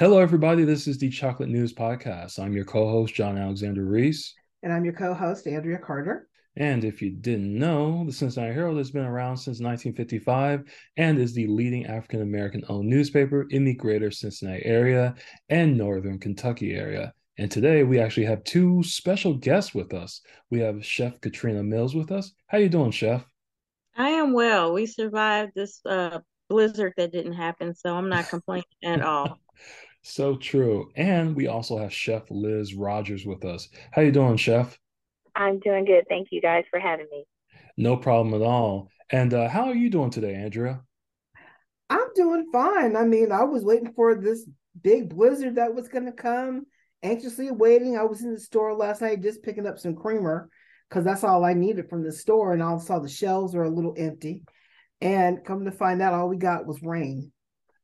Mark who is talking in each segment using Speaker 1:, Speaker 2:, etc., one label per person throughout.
Speaker 1: Hello, everybody. This is the Chocolate News Podcast. I'm your co host, John Alexander Reese.
Speaker 2: And I'm your co host, Andrea Carter.
Speaker 1: And if you didn't know, the Cincinnati Herald has been around since 1955 and is the leading African American owned newspaper in the greater Cincinnati area and northern Kentucky area. And today we actually have two special guests with us. We have Chef Katrina Mills with us. How you doing, Chef?
Speaker 3: I am well. We survived this uh, blizzard that didn't happen, so I'm not complaining at all.
Speaker 1: So true. And we also have Chef Liz Rogers with us. How you doing, Chef?
Speaker 4: I'm doing good. Thank you guys for having me.
Speaker 1: No problem at all. And uh, how are you doing today, Andrea?
Speaker 2: I'm doing fine. I mean, I was waiting for this big blizzard that was going to come, anxiously waiting. I was in the store last night just picking up some creamer because that's all I needed from the store. And I saw the shelves were a little empty. And come to find out, all we got was rain.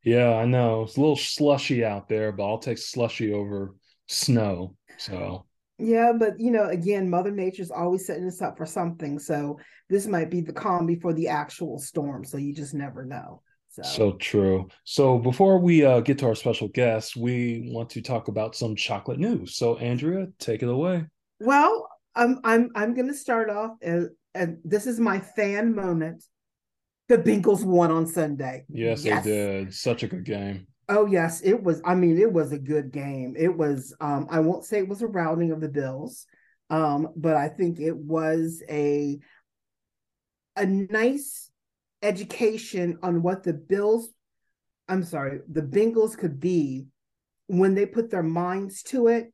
Speaker 1: Yeah, I know. It's a little slushy out there, but I'll take slushy over snow. So
Speaker 2: yeah, but you know, again, Mother Nature's always setting us up for something. So this might be the calm before the actual storm. So you just never know.
Speaker 1: So, so true. So before we uh, get to our special guest, we want to talk about some chocolate news. So Andrea, take it away.
Speaker 2: Well, I'm I'm I'm going to start off, and, and this is my fan moment the Bengals won on Sunday.
Speaker 1: Yes, yes, they did. Such a good game.
Speaker 2: Oh yes, it was. I mean, it was a good game. It was. Um, I won't say it was a routing of the Bills, um, but I think it was a a nice education on what the Bills. I'm sorry, the Bengals could be when they put their minds to it,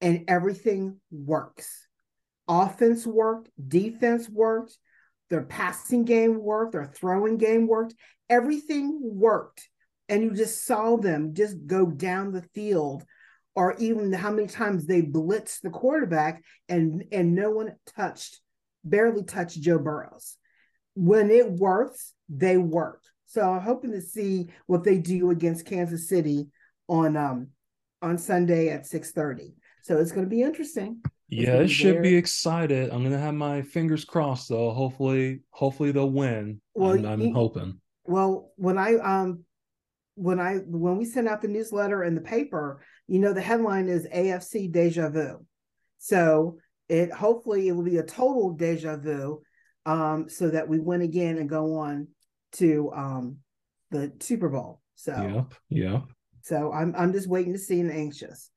Speaker 2: and everything works. Offense worked, defense worked their passing game worked, their throwing game worked, everything worked. And you just saw them just go down the field, or even how many times they blitzed the quarterback and and no one touched, barely touched Joe Burrows. When it works, they work. So I'm hoping to see what they do against Kansas City on um on Sunday at 6 30. So it's going to be interesting.
Speaker 1: Yeah, it should be excited. I'm gonna have my fingers crossed though. Hopefully, hopefully they'll win. Well, I'm, I'm hoping.
Speaker 2: Well, when I um when I when we send out the newsletter and the paper, you know the headline is AFC deja vu. So it hopefully it will be a total deja vu, um, so that we win again and go on to um the Super Bowl. So
Speaker 1: yep, yep.
Speaker 2: So I'm I'm just waiting to see and anxious.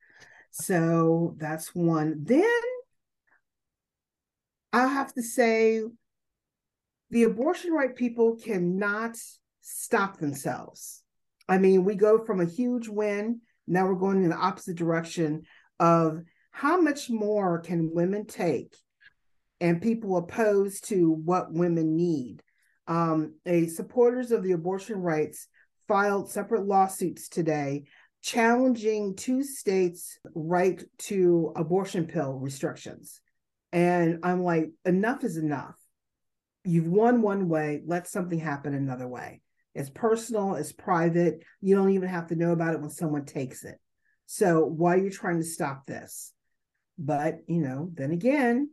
Speaker 2: So that's one. Then I have to say the abortion right people cannot stop themselves. I mean, we go from a huge win, now we're going in the opposite direction of how much more can women take and people opposed to what women need. Um, a supporters of the abortion rights filed separate lawsuits today challenging two states' right to abortion pill restrictions. And I'm like, enough is enough. You've won one way, let something happen another way. It's personal, it's private. You don't even have to know about it when someone takes it. So why are you trying to stop this? But, you know, then again,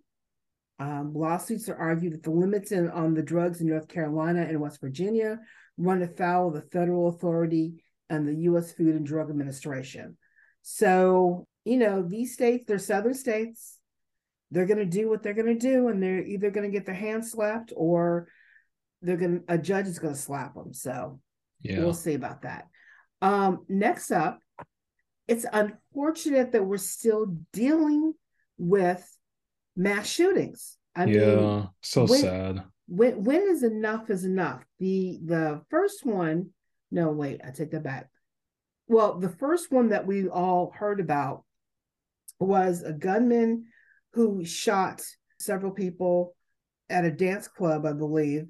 Speaker 2: um, lawsuits are argued that the limits in, on the drugs in North Carolina and West Virginia run afoul of the federal authority and the US Food and Drug Administration. So, you know, these states, they're southern states. They're going to do what they're going to do, and they're either going to get their hands slapped or they're going to, a judge is going to slap them. So, yeah. we'll see about that. Um, next up, it's unfortunate that we're still dealing with mass shootings.
Speaker 1: I yeah, mean, so when, sad.
Speaker 2: When when is enough is enough? The the first one no, wait, I take that back. Well, the first one that we all heard about was a gunman who shot several people at a dance club, I believe.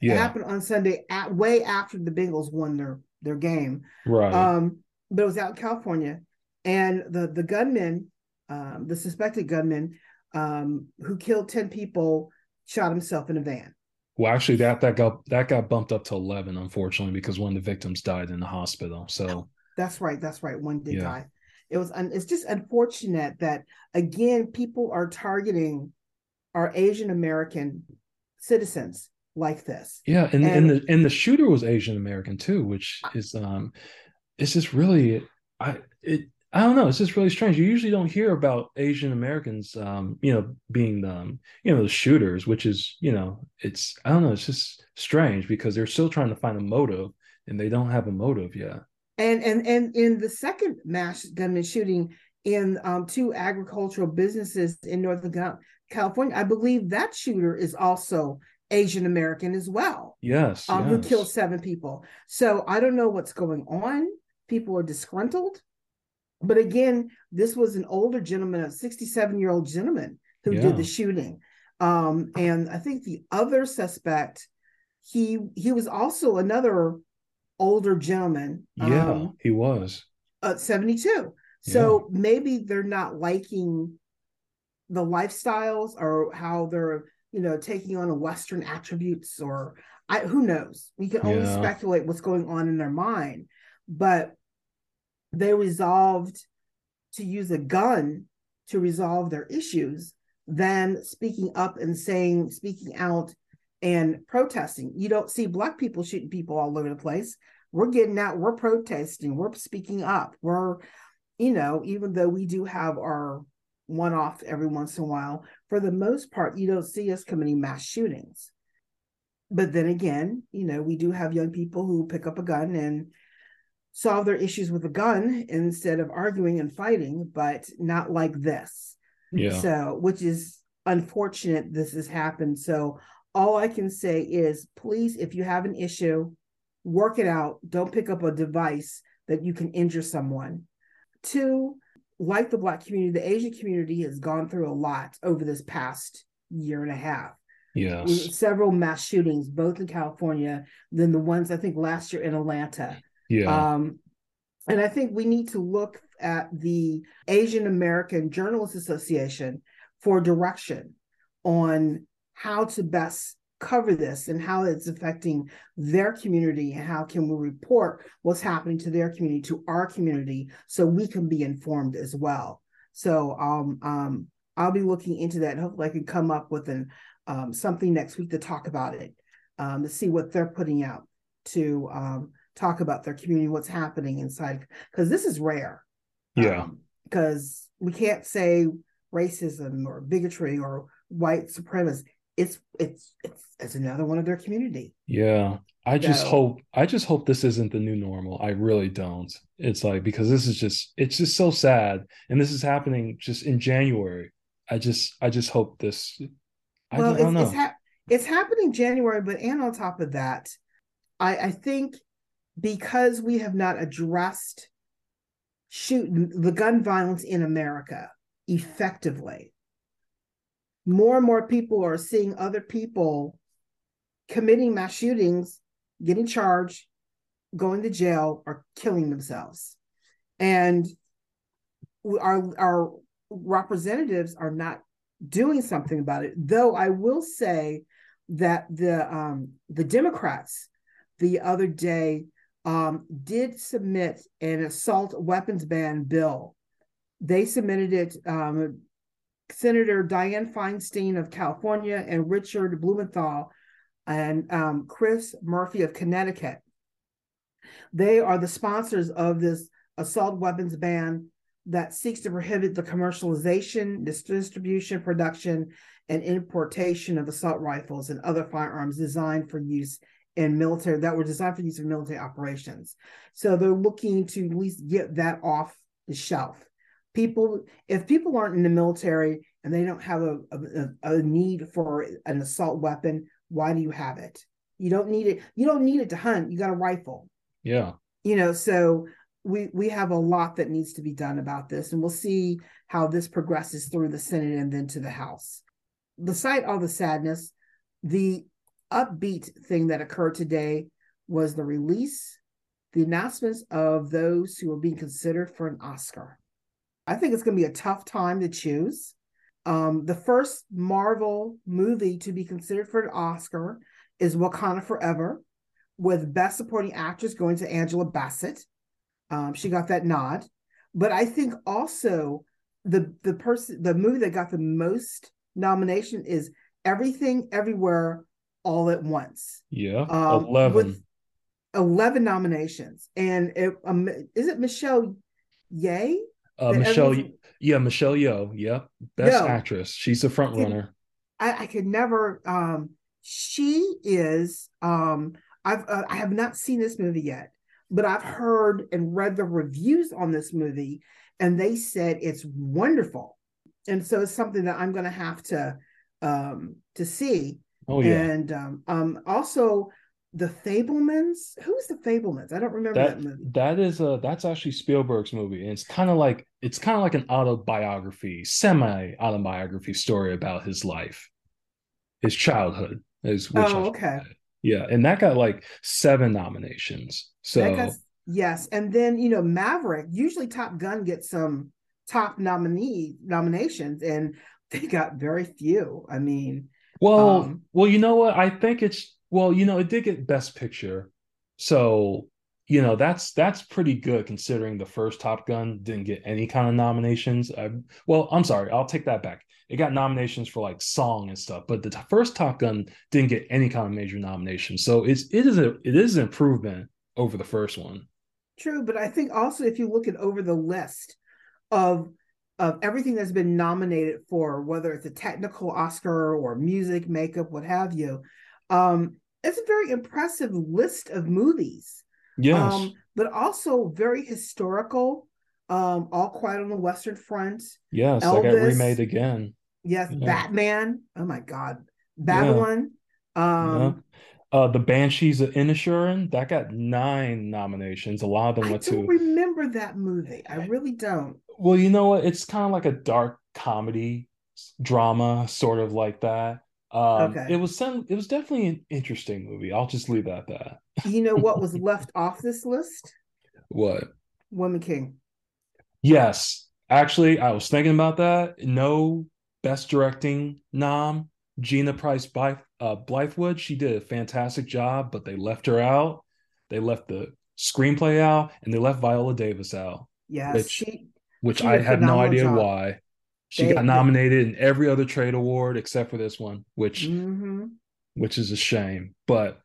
Speaker 2: Yeah. It happened on Sunday at way after the Bengals won their their game.
Speaker 1: Right.
Speaker 2: Um, but it was out in California. And the the gunman, um, the suspected gunman, um, who killed 10 people, shot himself in a van.
Speaker 1: Well, actually, that that got that got bumped up to eleven, unfortunately, because one of the victims died in the hospital. So
Speaker 2: that's right. That's right. One did yeah. die. It was. It's just unfortunate that again people are targeting our Asian American citizens like this.
Speaker 1: Yeah, and, and and the and the shooter was Asian American too, which is um, it's just really I it I don't know. It's just really strange. You usually don't hear about Asian Americans, um, you know, being the, um, you know, the shooters, which is, you know, it's I don't know. It's just strange because they're still trying to find a motive, and they don't have a motive yet.
Speaker 2: And and and in the second mass gunman shooting in um, two agricultural businesses in Northern California, I believe that shooter is also Asian American as well.
Speaker 1: Yes,
Speaker 2: um,
Speaker 1: yes.
Speaker 2: who killed seven people. So I don't know what's going on. People are disgruntled. But again, this was an older gentleman, a 67 year old gentleman who
Speaker 1: Yeah.
Speaker 2: did the shooting. Um, and I think the other suspect, he he was also another older gentleman.
Speaker 1: Yeah,
Speaker 2: um,
Speaker 1: he was.
Speaker 2: uh, 72. So maybe they're not liking the lifestyles or how they're, you know, taking on a Western attributes or I who knows? We can only
Speaker 1: Yeah.
Speaker 2: speculate what's going on in their mind. But they resolved to use a gun to resolve their issues than speaking up and saying, speaking out and protesting. You don't see black people shooting people all over the place. We're getting out, we're protesting, we're speaking up. We're, you know, even though we do have our one off every once in a while, for the most part, you don't see us committing mass shootings. But then again, you know, we do have young people who pick up a gun and solve their issues with a gun instead of arguing and fighting, but not like this.
Speaker 1: Yeah.
Speaker 2: So, which is unfortunate this has happened. So, all I can say is please, if you have an issue, work it out. Don't pick up a device that you can injure someone. Two, like the Black community, the Asian community has gone through a lot over this past year and a half.
Speaker 1: yes.
Speaker 2: Several mass shootings, both in California, then the ones I think last year in Atlanta.
Speaker 1: Yeah.
Speaker 2: Um, and I think we need to look at the Asian American Journalists Association for direction on how to best cover this and how it's affecting their community and how can we report what's happening to their community to our community so we can be informed as well so um, um i'll be looking into that and hopefully i can come up with an um, something next week to talk about it um, to see what they're putting out to um, talk about their community what's happening inside because this is rare
Speaker 1: yeah.
Speaker 2: Um, because we can't say racism or bigotry or white supremacy it's it's it's it's another one of their community
Speaker 1: Yeah. I just
Speaker 2: So-
Speaker 1: hope I just hope this isn't the new normal. I really don't. It's like because this is just it's just so sad and this is happening just in January. I just I just hope this I,
Speaker 2: well
Speaker 1: don't- I don't
Speaker 2: it's
Speaker 1: know.
Speaker 2: it's, hap- it's happening january but and on top of that i i think because we have not addressed shoot the gun violence in america effectively more and more people are seeing other people committing mass shootings getting charged going to jail or killing themselves and our our representatives are not doing something about it. Though I will say that the um, the Democrats the other day um, did submit an assault weapons ban bill. They submitted it. Um, Senator Dianne Feinstein of California and Richard Blumenthal and um, Chris Murphy of Connecticut. They are the sponsors of this assault weapons ban that seeks to prohibit the commercialization, distribution, production, and importation of assault rifles and other firearms designed for use in military that were designed for use in military operations. So they're looking to at least get that off the shelf. People, if people aren't in the military and they don't have a, a, a need for an assault weapon, why do you have it? You don't need it. You don't need it to hunt. You got a rifle
Speaker 1: yeah.
Speaker 2: you know so we we have a lot that needs to be done about this and we'll see how this progresses through the senate and then to the house beside all the sadness the upbeat thing that occurred today was the release the announcements of those who are being considered for an oscar. I think it's going to be a tough time to choose. Um, the first marvel movie to be considered for an oscar is wakanda forever with Best Supporting Actress going to Angela Bassett. Um, she got that nod, but I think also the the person the movie that got the most nomination is Everything Everywhere All at Once.
Speaker 1: Yeah.
Speaker 2: Um,
Speaker 1: 11.
Speaker 2: with eleven nominations, and it, um, is it Michelle Yeoh.
Speaker 1: Uh, Michelle,
Speaker 2: everyone's-
Speaker 1: yeah, Michelle Yeoh, yep, best actress. She's the front runner.
Speaker 2: I, I could never. Um, she is. Um, I've uh, I have not seen this movie yet, but I've heard and read the reviews on this movie, and they said it's wonderful, and so it's something that I'm going to have to um to see.
Speaker 1: Oh yeah,
Speaker 2: And um, um, also the Fabelmans. Who's the Fabelmans? I don't remember that,
Speaker 1: that
Speaker 2: movie.
Speaker 1: that is a that's actually Spielberg's movie, and it's kind of like it's kind of like an autobiography, semi autobiography story about his life, his childhood. Is which
Speaker 2: Oh, okay.
Speaker 1: yeah, and that got like seven nominations. So
Speaker 2: got- yes, and then you know Maverick. Usually Top Gun gets some top nominee nominations, and they got very few. I mean,
Speaker 1: Well,
Speaker 2: Um,
Speaker 1: well, you know what? I think it's well, you know, it did get Best Picture, so you know that's that's pretty good considering the first Top Gun didn't get any kind of nominations. I, well, I'm sorry, I'll take that back. It got nominations for like song and stuff, but the t- first Top Gun didn't get any kind of major nominations. So it's it is a it is an improvement over the first one.
Speaker 2: true, but I think also if you look at over the list of of everything that's been nominated for, whether it's a technical Oscar or music, makeup, what have you, um, it's a very impressive list of movies.
Speaker 1: Yes,
Speaker 2: um, but also very historical. Um, All Quiet on the Western Front.
Speaker 1: yes, I got
Speaker 2: Elvis.
Speaker 1: remade again.
Speaker 2: Yes,
Speaker 1: Yeah.
Speaker 2: Batman. Oh my God, Babylon. Um,
Speaker 1: Uh, the Banshees of Inisherin that got nine nominations. A lot of them
Speaker 2: I
Speaker 1: went
Speaker 2: don't
Speaker 1: to.
Speaker 2: remember that movie. I really don't.
Speaker 1: Well, you know what? It's kind of like a dark comedy drama, sort of like that. Um,
Speaker 2: Okay.
Speaker 1: It was some. It was definitely an interesting movie. I'll just leave that at that.
Speaker 2: You know what was left off this list?
Speaker 1: What?
Speaker 2: Woman King.
Speaker 1: Yes, actually, I was thinking about that. No best directing nom. Gina Prince Blythe, uh, Bythewood. She did a fantastic job, but they left her out. They left the screenplay out, and they left Viola Davis out.
Speaker 2: Yes,
Speaker 1: Which-
Speaker 2: she.
Speaker 1: which
Speaker 2: She
Speaker 1: I have no idea
Speaker 2: job.
Speaker 1: why. She
Speaker 2: They-
Speaker 1: got nominated in every other trade award except for this one, which
Speaker 2: hmm
Speaker 1: which is a shame. But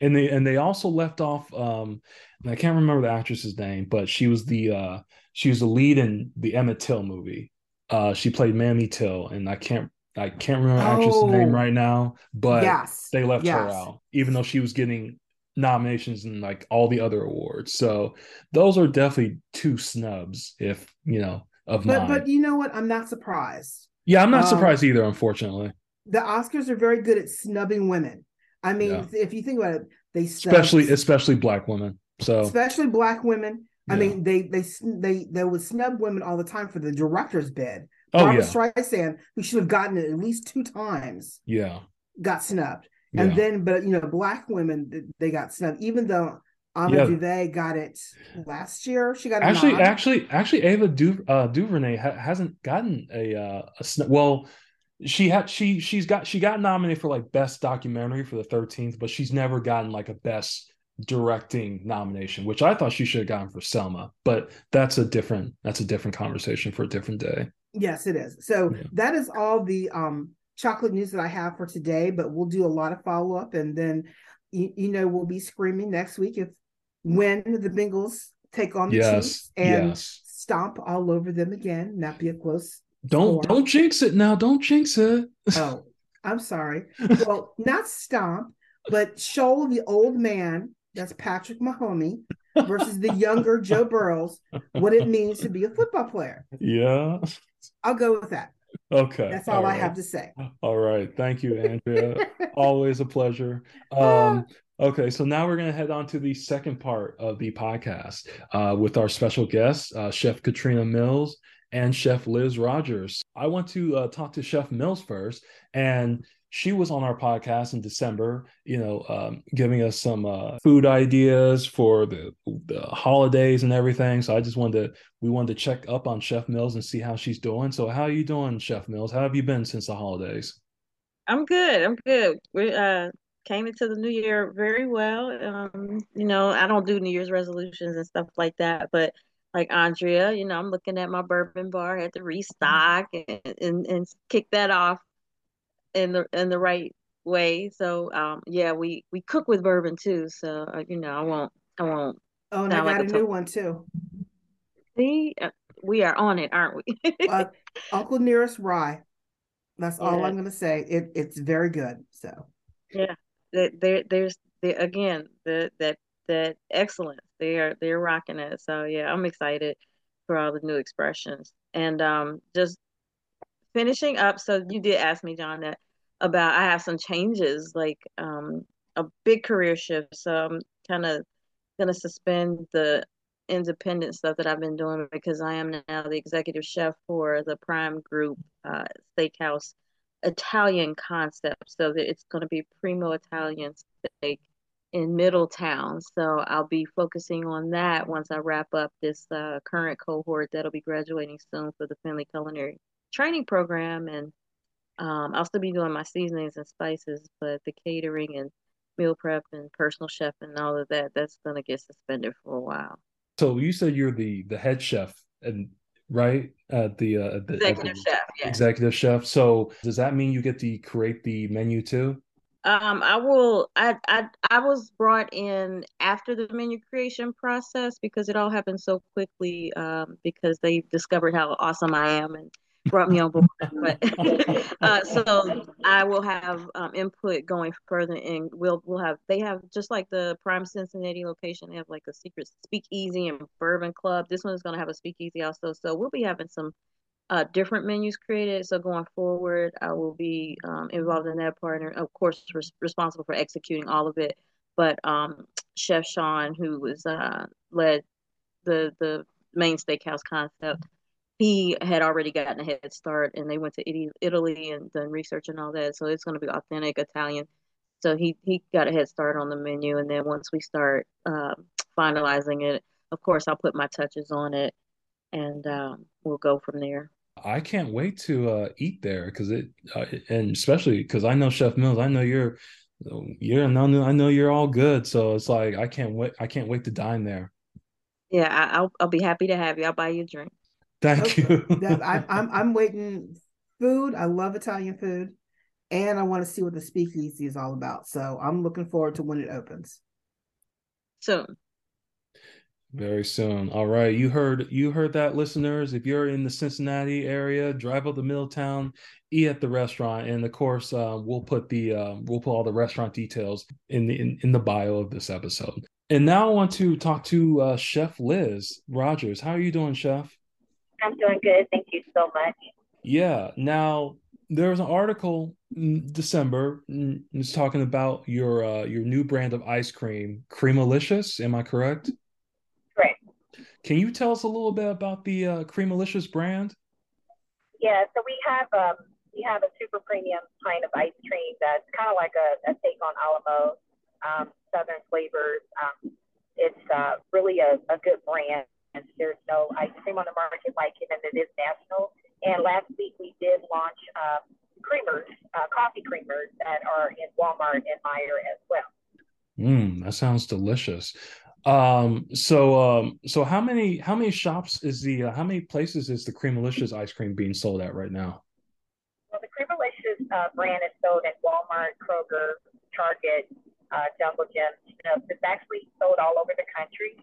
Speaker 1: and they and they also left off um and I can't remember the actress's name, but she was the uh she was the lead in the Emmett Till movie. Uh she played Mamie Till and I can't I can't remember the actress's name
Speaker 2: Oh.
Speaker 1: right now, but
Speaker 2: yes,
Speaker 1: they left her out, even though she was getting nominations and like all the other awards. So those are definitely two snubs, if you know, of
Speaker 2: But
Speaker 1: mine.
Speaker 2: but you know what? I'm not surprised.
Speaker 1: yeah, I'm not
Speaker 2: um,
Speaker 1: surprised either, unfortunately.
Speaker 2: The Oscars are very good at snubbing women. I mean,
Speaker 1: Yeah.
Speaker 2: if you think about it, they snubbed-
Speaker 1: Especially especially black women. So
Speaker 2: especially black women. I
Speaker 1: Yeah.
Speaker 2: mean, they they they they would snub women all the time for the director's bid.
Speaker 1: Oh
Speaker 2: Barbara
Speaker 1: yeah,
Speaker 2: Streisand, who should have gotten it at least two times,
Speaker 1: yeah.
Speaker 2: got snubbed.
Speaker 1: yeah.
Speaker 2: And then, but you know, black women they got snubbed. Even though Ava
Speaker 1: Yeah.
Speaker 2: Duvet got it last year, she got
Speaker 1: actually,
Speaker 2: nod.
Speaker 1: actually, actually, Ava du- uh, DuVernay ha- hasn't gotten a uh, a sn- well. She had she she's got she got nominated for like best documentary for the 13th, but she's never gotten like a best directing nomination, which I thought she should have gotten for Selma. But that's a different that's a different conversation for a different day.
Speaker 2: Yes, it is. So
Speaker 1: Yeah.
Speaker 2: that is all the um chocolate news that I have for today, but we'll do a lot of follow up and then you, you know we'll be screaming next week if when the Bengals take on the
Speaker 1: Yes,
Speaker 2: Chiefs and
Speaker 1: yes.
Speaker 2: stomp all over them again. Not be a close.
Speaker 1: Don't
Speaker 2: Score.
Speaker 1: don't jinx it now. Don't jinx it.
Speaker 2: Oh, I'm sorry. Well, not stomp, but show the old man. That's Patrick Mahomey versus the younger Joe Burrows. What it means to be a football player.
Speaker 1: Yeah.
Speaker 2: I'll go with that.
Speaker 1: Okay.
Speaker 2: That's all, I have to say.
Speaker 1: All right. Thank you, Andrea. Always a pleasure. Um, okay, so now we're going to head on to the second part of the podcast uh, with our special guests, uh, Chef Katrina Mills and Chef Liz Rogers. I want to uh, talk to Chef Mills first, and she was on our podcast in December, you know, um, giving us some uh, food ideas for the, the holidays and everything. So I just wanted to, we wanted to check up on Chef Mills and see how she's doing. So how are you doing, Chef Mills? How have you been since the holidays?
Speaker 3: I'm good. I'm good. We uh came into the new year very well. Um, you know, I don't do New Year's resolutions and stuff like that, but like Andrea, you know, I'm looking at my bourbon bar, had to restock and, and and kick that off in the in the right way. So um yeah, we we cook with bourbon too. So uh, you know, I won't I won't
Speaker 2: Oh, and I
Speaker 3: Sound like
Speaker 2: got
Speaker 3: a
Speaker 2: a new one too.
Speaker 3: See, uh, we are on it, aren't we?
Speaker 2: uh, Uncle Nearest Rye. That's all yeah. I'm going to say. It it's very good. So
Speaker 3: yeah, there there's the again the that that excellence. They are they're rocking it. So yeah, I'm excited for all the new expressions and um just finishing up. So you did ask me, John, that about I have some changes like um a big career shift. So I'm kind of gonna suspend the independent stuff that I've been doing because I am now the executive chef for the Prime Group uh, Steakhouse Italian concept. So that it's going to be primo Italian steak in Middletown. So I'll be focusing on that once I wrap up this uh, current cohort that'll be graduating soon for the Finley Culinary Training Program. And um, I'll still be doing my seasonings and spices, but the catering and meal prep and personal chef and all of that, that's going to get suspended for a while.
Speaker 1: So you said you're the the head chef and right at the uh the,
Speaker 3: executive the, chef yeah.
Speaker 1: executive chef so does that mean you get to create the menu too
Speaker 3: um i will i i i was brought in after the menu creation process because it all happened so quickly um because they discovered how awesome i am and brought me on board. But uh, so I will have um, input going further, and we'll we'll have they have just like the Prime Cincinnati location. They have like a secret speakeasy and bourbon club. This one is going to have a speakeasy also. So we'll be having some uh, different menus created. So going forward, I will be um, involved in that partner. Of course, res- responsible for executing all of it. But um, Chef Sean, who was uh, led the the main steakhouse concept he had already gotten a head start and they went to Italy and done research and all that. So it's going to be authentic Italian. So he, he got a head start on the menu. And then once we start um, finalizing it, of course, I'll put my touches on it and um, we'll go from there.
Speaker 1: I can't wait to uh, eat there because it, uh, and especially because I know Chef Mills. I know you're, you're, I know you're all good. So it's like I can't wait. I can't wait to dine there.
Speaker 3: Yeah, I'll I'll be happy to have you. I'll buy you a drink.
Speaker 1: Thank you.
Speaker 2: I, I'm I'm waiting. Food. I love Italian food, and I want to see what the speakeasy is all about. So I'm looking forward to when it opens.
Speaker 3: Soon.
Speaker 1: Very soon. All right. You heard you heard that, listeners. If you're in the Cincinnati area, drive up to Middletown, eat at the restaurant, and of course, uh, we'll put the uh, we'll put all the restaurant details in the in, in the bio of this episode. And now I want to talk to uh, Chef Liz Rogers. How are you doing, Chef?
Speaker 4: I'm doing good. Thank you so much.
Speaker 1: Yeah. Now there was an article in December. Mm, it's talking about your uh, your new brand of ice cream, Creamalicious. Am I correct?
Speaker 4: Correct.
Speaker 1: Can you tell us a little bit about the uh, Creamalicious brand?
Speaker 4: Yeah. So we have um, we have a super premium kind of ice cream that's kind of like a, a take on Alamo, um, Southern flavors. Um, it's uh, really a, a good brand there's no ice cream on the market like it, and it is national. And last week we did launch uh, creamers, uh, coffee creamers that are in Walmart and Meijer as well.
Speaker 1: Mm, that sounds delicious. Um, so, um, so how many how many shops is the uh, how many places is the Creamalicious ice cream being sold at right now?
Speaker 4: Well, the Creamalicious uh, brand is sold at Walmart, Kroger, Target, uh, Jungle Jim. You know, it's actually sold all over the country.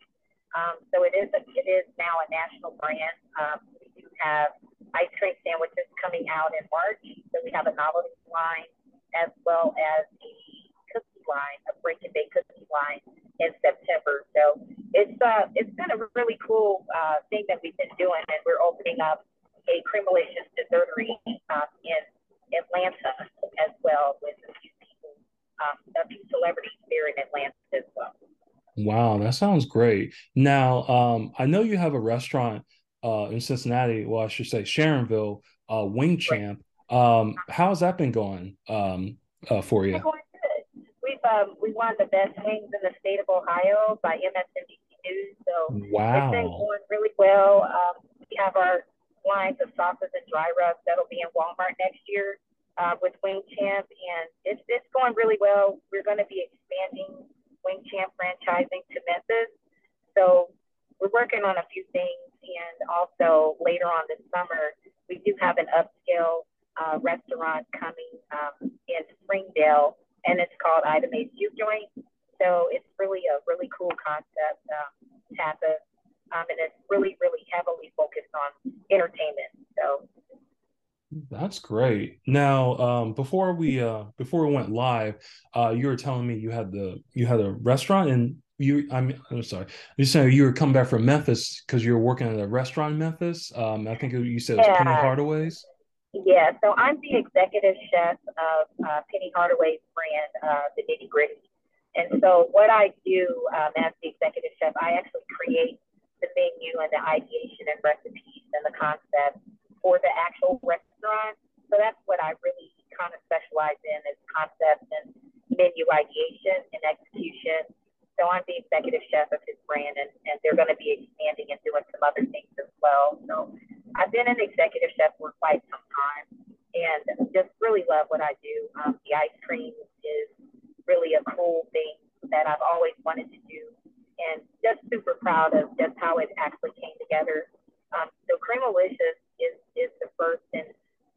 Speaker 4: Um, so it is a, it is now a national brand. Um, we do have ice cream sandwiches coming out in March. So we have a novelty line as well as a cookie line, a break and bake cookie line in September. So it's uh it's been a really cool uh, thing that we've been doing, and we're opening up a Creamalicious dessertery um, in Atlanta as well with a few people, um, a few celebrities here in Atlanta as well.
Speaker 1: Wow, that sounds great. Now, um, I know you have a restaurant uh, in Cincinnati. Well, I should say Sharonville, uh, Wing Champ. Um, how's that been going um, uh, for you?
Speaker 4: We've um, we won the best wings in the state of Ohio by MSNBC News. So
Speaker 1: wow.
Speaker 4: it's been going really well. Um, we have our lines of sauces and dry rubs that'll be in Walmart next year uh, with Wing Champ, and it's it's going really well. We're going to be expanding Wing Champ franchising to Memphis. So we're working on a few things. And also later on this summer, we do have an upscale uh, restaurant coming um, in Springdale, and it's called Item A Juke Joint. So it's really a really cool concept, um, tapas um, and it's really, really heavily focused on entertainment. So
Speaker 1: that's great. Now, um, before we uh, before we went live, uh, you were telling me you had the you had a restaurant and you I'm I'm sorry. You said you were coming back from Memphis because you were working at a restaurant in Memphis. Um, I think you said it was yeah. Penny Hardaway's.
Speaker 4: Yeah, so I'm the executive chef of uh, Penny Hardaway's brand, uh, the Nitty Gritty. And so what I do um, as the executive chef, I actually create the menu and the ideation and recipes and the concept for the actual restaurant. So that's what I really kind of specialize in is concept and menu ideation and execution. So I'm the executive chef of his brand, and, and they're going to be expanding and doing some other things as well. So I've been an executive chef for quite some time, and just really love what I do. Um, the ice cream is really a cool thing that I've always wanted to do, and just super proud of just how it actually came together. Um, so Creamalicious is is the first and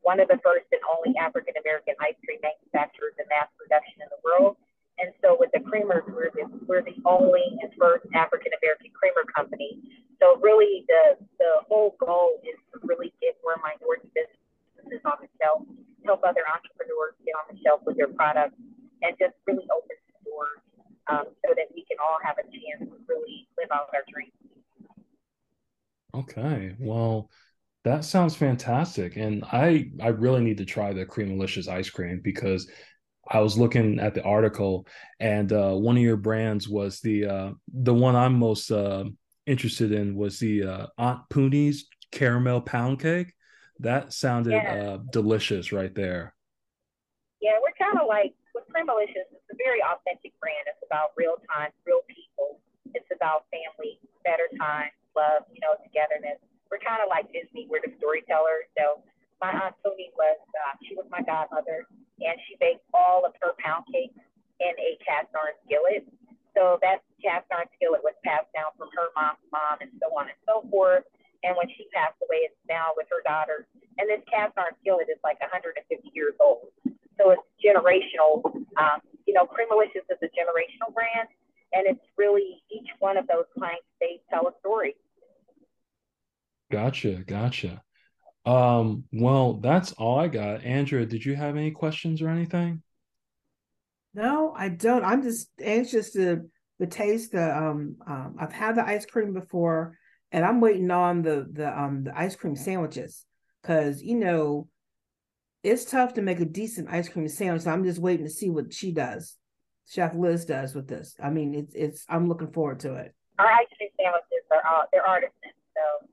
Speaker 4: one of the first and only African American ice cream manufacturers in mass production in the world. And so with the creamers, we're the, we're the only and first African American creamer company. So really the, the whole goal is to really get more minority businesses on the shelf, help other entrepreneurs get on the shelf with their products, and just really open the doors um, so that we can all have a chance to really live out our dreams.
Speaker 1: Okay. Well, that sounds fantastic. And I I really need to try the Creamalicious ice cream because I was looking at the article, and uh, one of your brands was the uh, the one I'm most uh, interested in was the uh, Aunt Pooney's caramel pound cake. That sounded yeah. Uh, delicious right there.
Speaker 4: Yeah, we're kind of like with Creamalicious. It's a very authentic brand. It's about real time, real people. It's about family, better time, love, you know, togetherness. We're kind of like Disney. We're the storytellers. So my aunt Tony was uh, she was my godmother, and she baked all of her pound cakes in a cast iron skillet. So that cast iron skillet was passed down from her mom's mom, and so on and so forth. And when she passed away, it's now with her daughter. And this cast iron skillet is like 150 years old, so it's generational. Um, you know, Creamalicious is a generational brand, and it's really each one of those planks they tell a story.
Speaker 1: Gotcha, gotcha. Um, well, that's all I got. Andrea, did you have any questions or anything?
Speaker 2: No, I don't. I'm just anxious to the taste the um, um I've had the ice cream before and I'm waiting on the the um the ice cream sandwiches because you know it's tough to make a decent ice cream sandwich. So I'm just waiting to see what she does. Chef Liz does with this. I mean, it's it's I'm looking forward to it.
Speaker 4: Our ice cream sandwiches are all they're artisan, so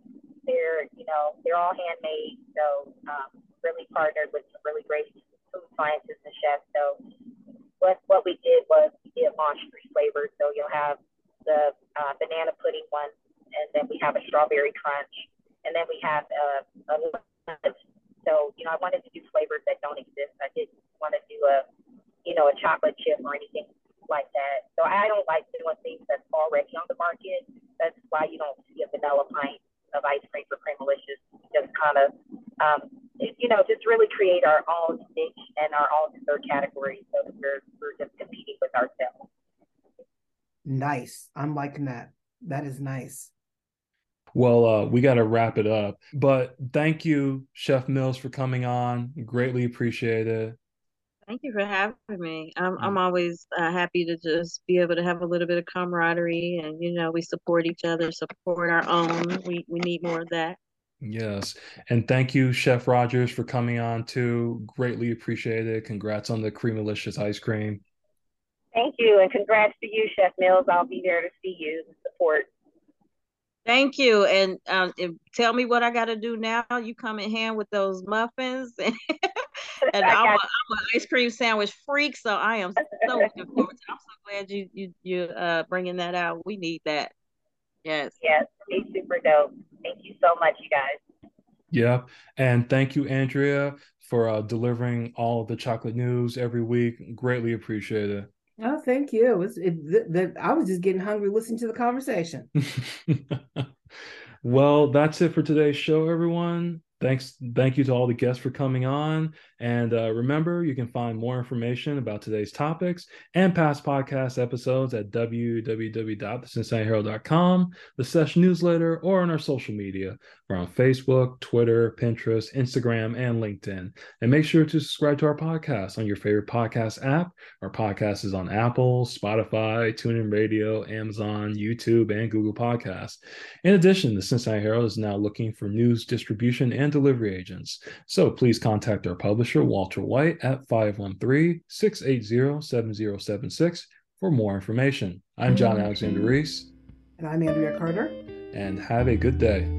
Speaker 4: they're, you know, they're all handmade. So um, really partnered with some really great food scientists and chefs. So what what we did was we did launch three flavors. So you'll have the uh, banana pudding one, and then we have a strawberry crunch, and then we have a, a so you know I wanted to do flavors that don't exist. I didn't want to do a you know a chocolate chip or anything like that. So I don't like doing things that's already on the market. That's why you don't see a vanilla pint of ice cream for Creamalicious. Just kind of, um, you know, just really create our own niche and our own dessert category so that we're, we're just competing with ourselves.
Speaker 2: Nice. I'm liking that. That is nice.
Speaker 1: Well, uh, we got to wrap it up. But thank you, Chef Mills, for coming on. Greatly appreciate it.
Speaker 3: Thank you for having me. I'm I'm mm. always uh, happy to just be able to have a little bit of camaraderie, and you know, we support each other, support our own. We we need more of that.
Speaker 1: Yes, and thank you, Chef Rogers, for coming on too. Greatly appreciate it. Congrats on the Creamalicious ice cream.
Speaker 4: Thank you, and congrats to you, Chef Mills. I'll be there to see you and support.
Speaker 3: Thank you. And um, tell me what I got to do now. You come in hand with those muffins. and I'm, a, I'm an ice cream sandwich freak, so I am so looking forward to I'm so glad you you you uh bringing that out. We need that. Yes.
Speaker 4: Yes, be super dope. Thank you so much, you guys.
Speaker 1: Yeah, and thank you, Andrea, for uh, delivering all the chocolate news every week. Greatly appreciate it.
Speaker 2: Oh, thank you. It's, it, the, the, I was just getting hungry listening to the conversation.
Speaker 1: well, that's it for today's show, everyone. thanks thank you to all the guests for coming on and uh, remember you can find more information about today's topics and past podcast episodes at www.thecincinnatiherald.com the session newsletter or on our social media. We're on facebook twitter pinterest instagram and linkedin. And make sure to subscribe to our podcast on your favorite podcast app. Our podcast is on apple spotify tunein radio amazon youtube and google podcasts. In addition the cincinnati herald is now looking for news distribution and delivery agents. So please contact our publisher, Walter White, at 513 680 7076 for more information. I'm John mm-hmm. Alexander Reese.
Speaker 2: And I'm Andrea Carter.
Speaker 1: And have a good day.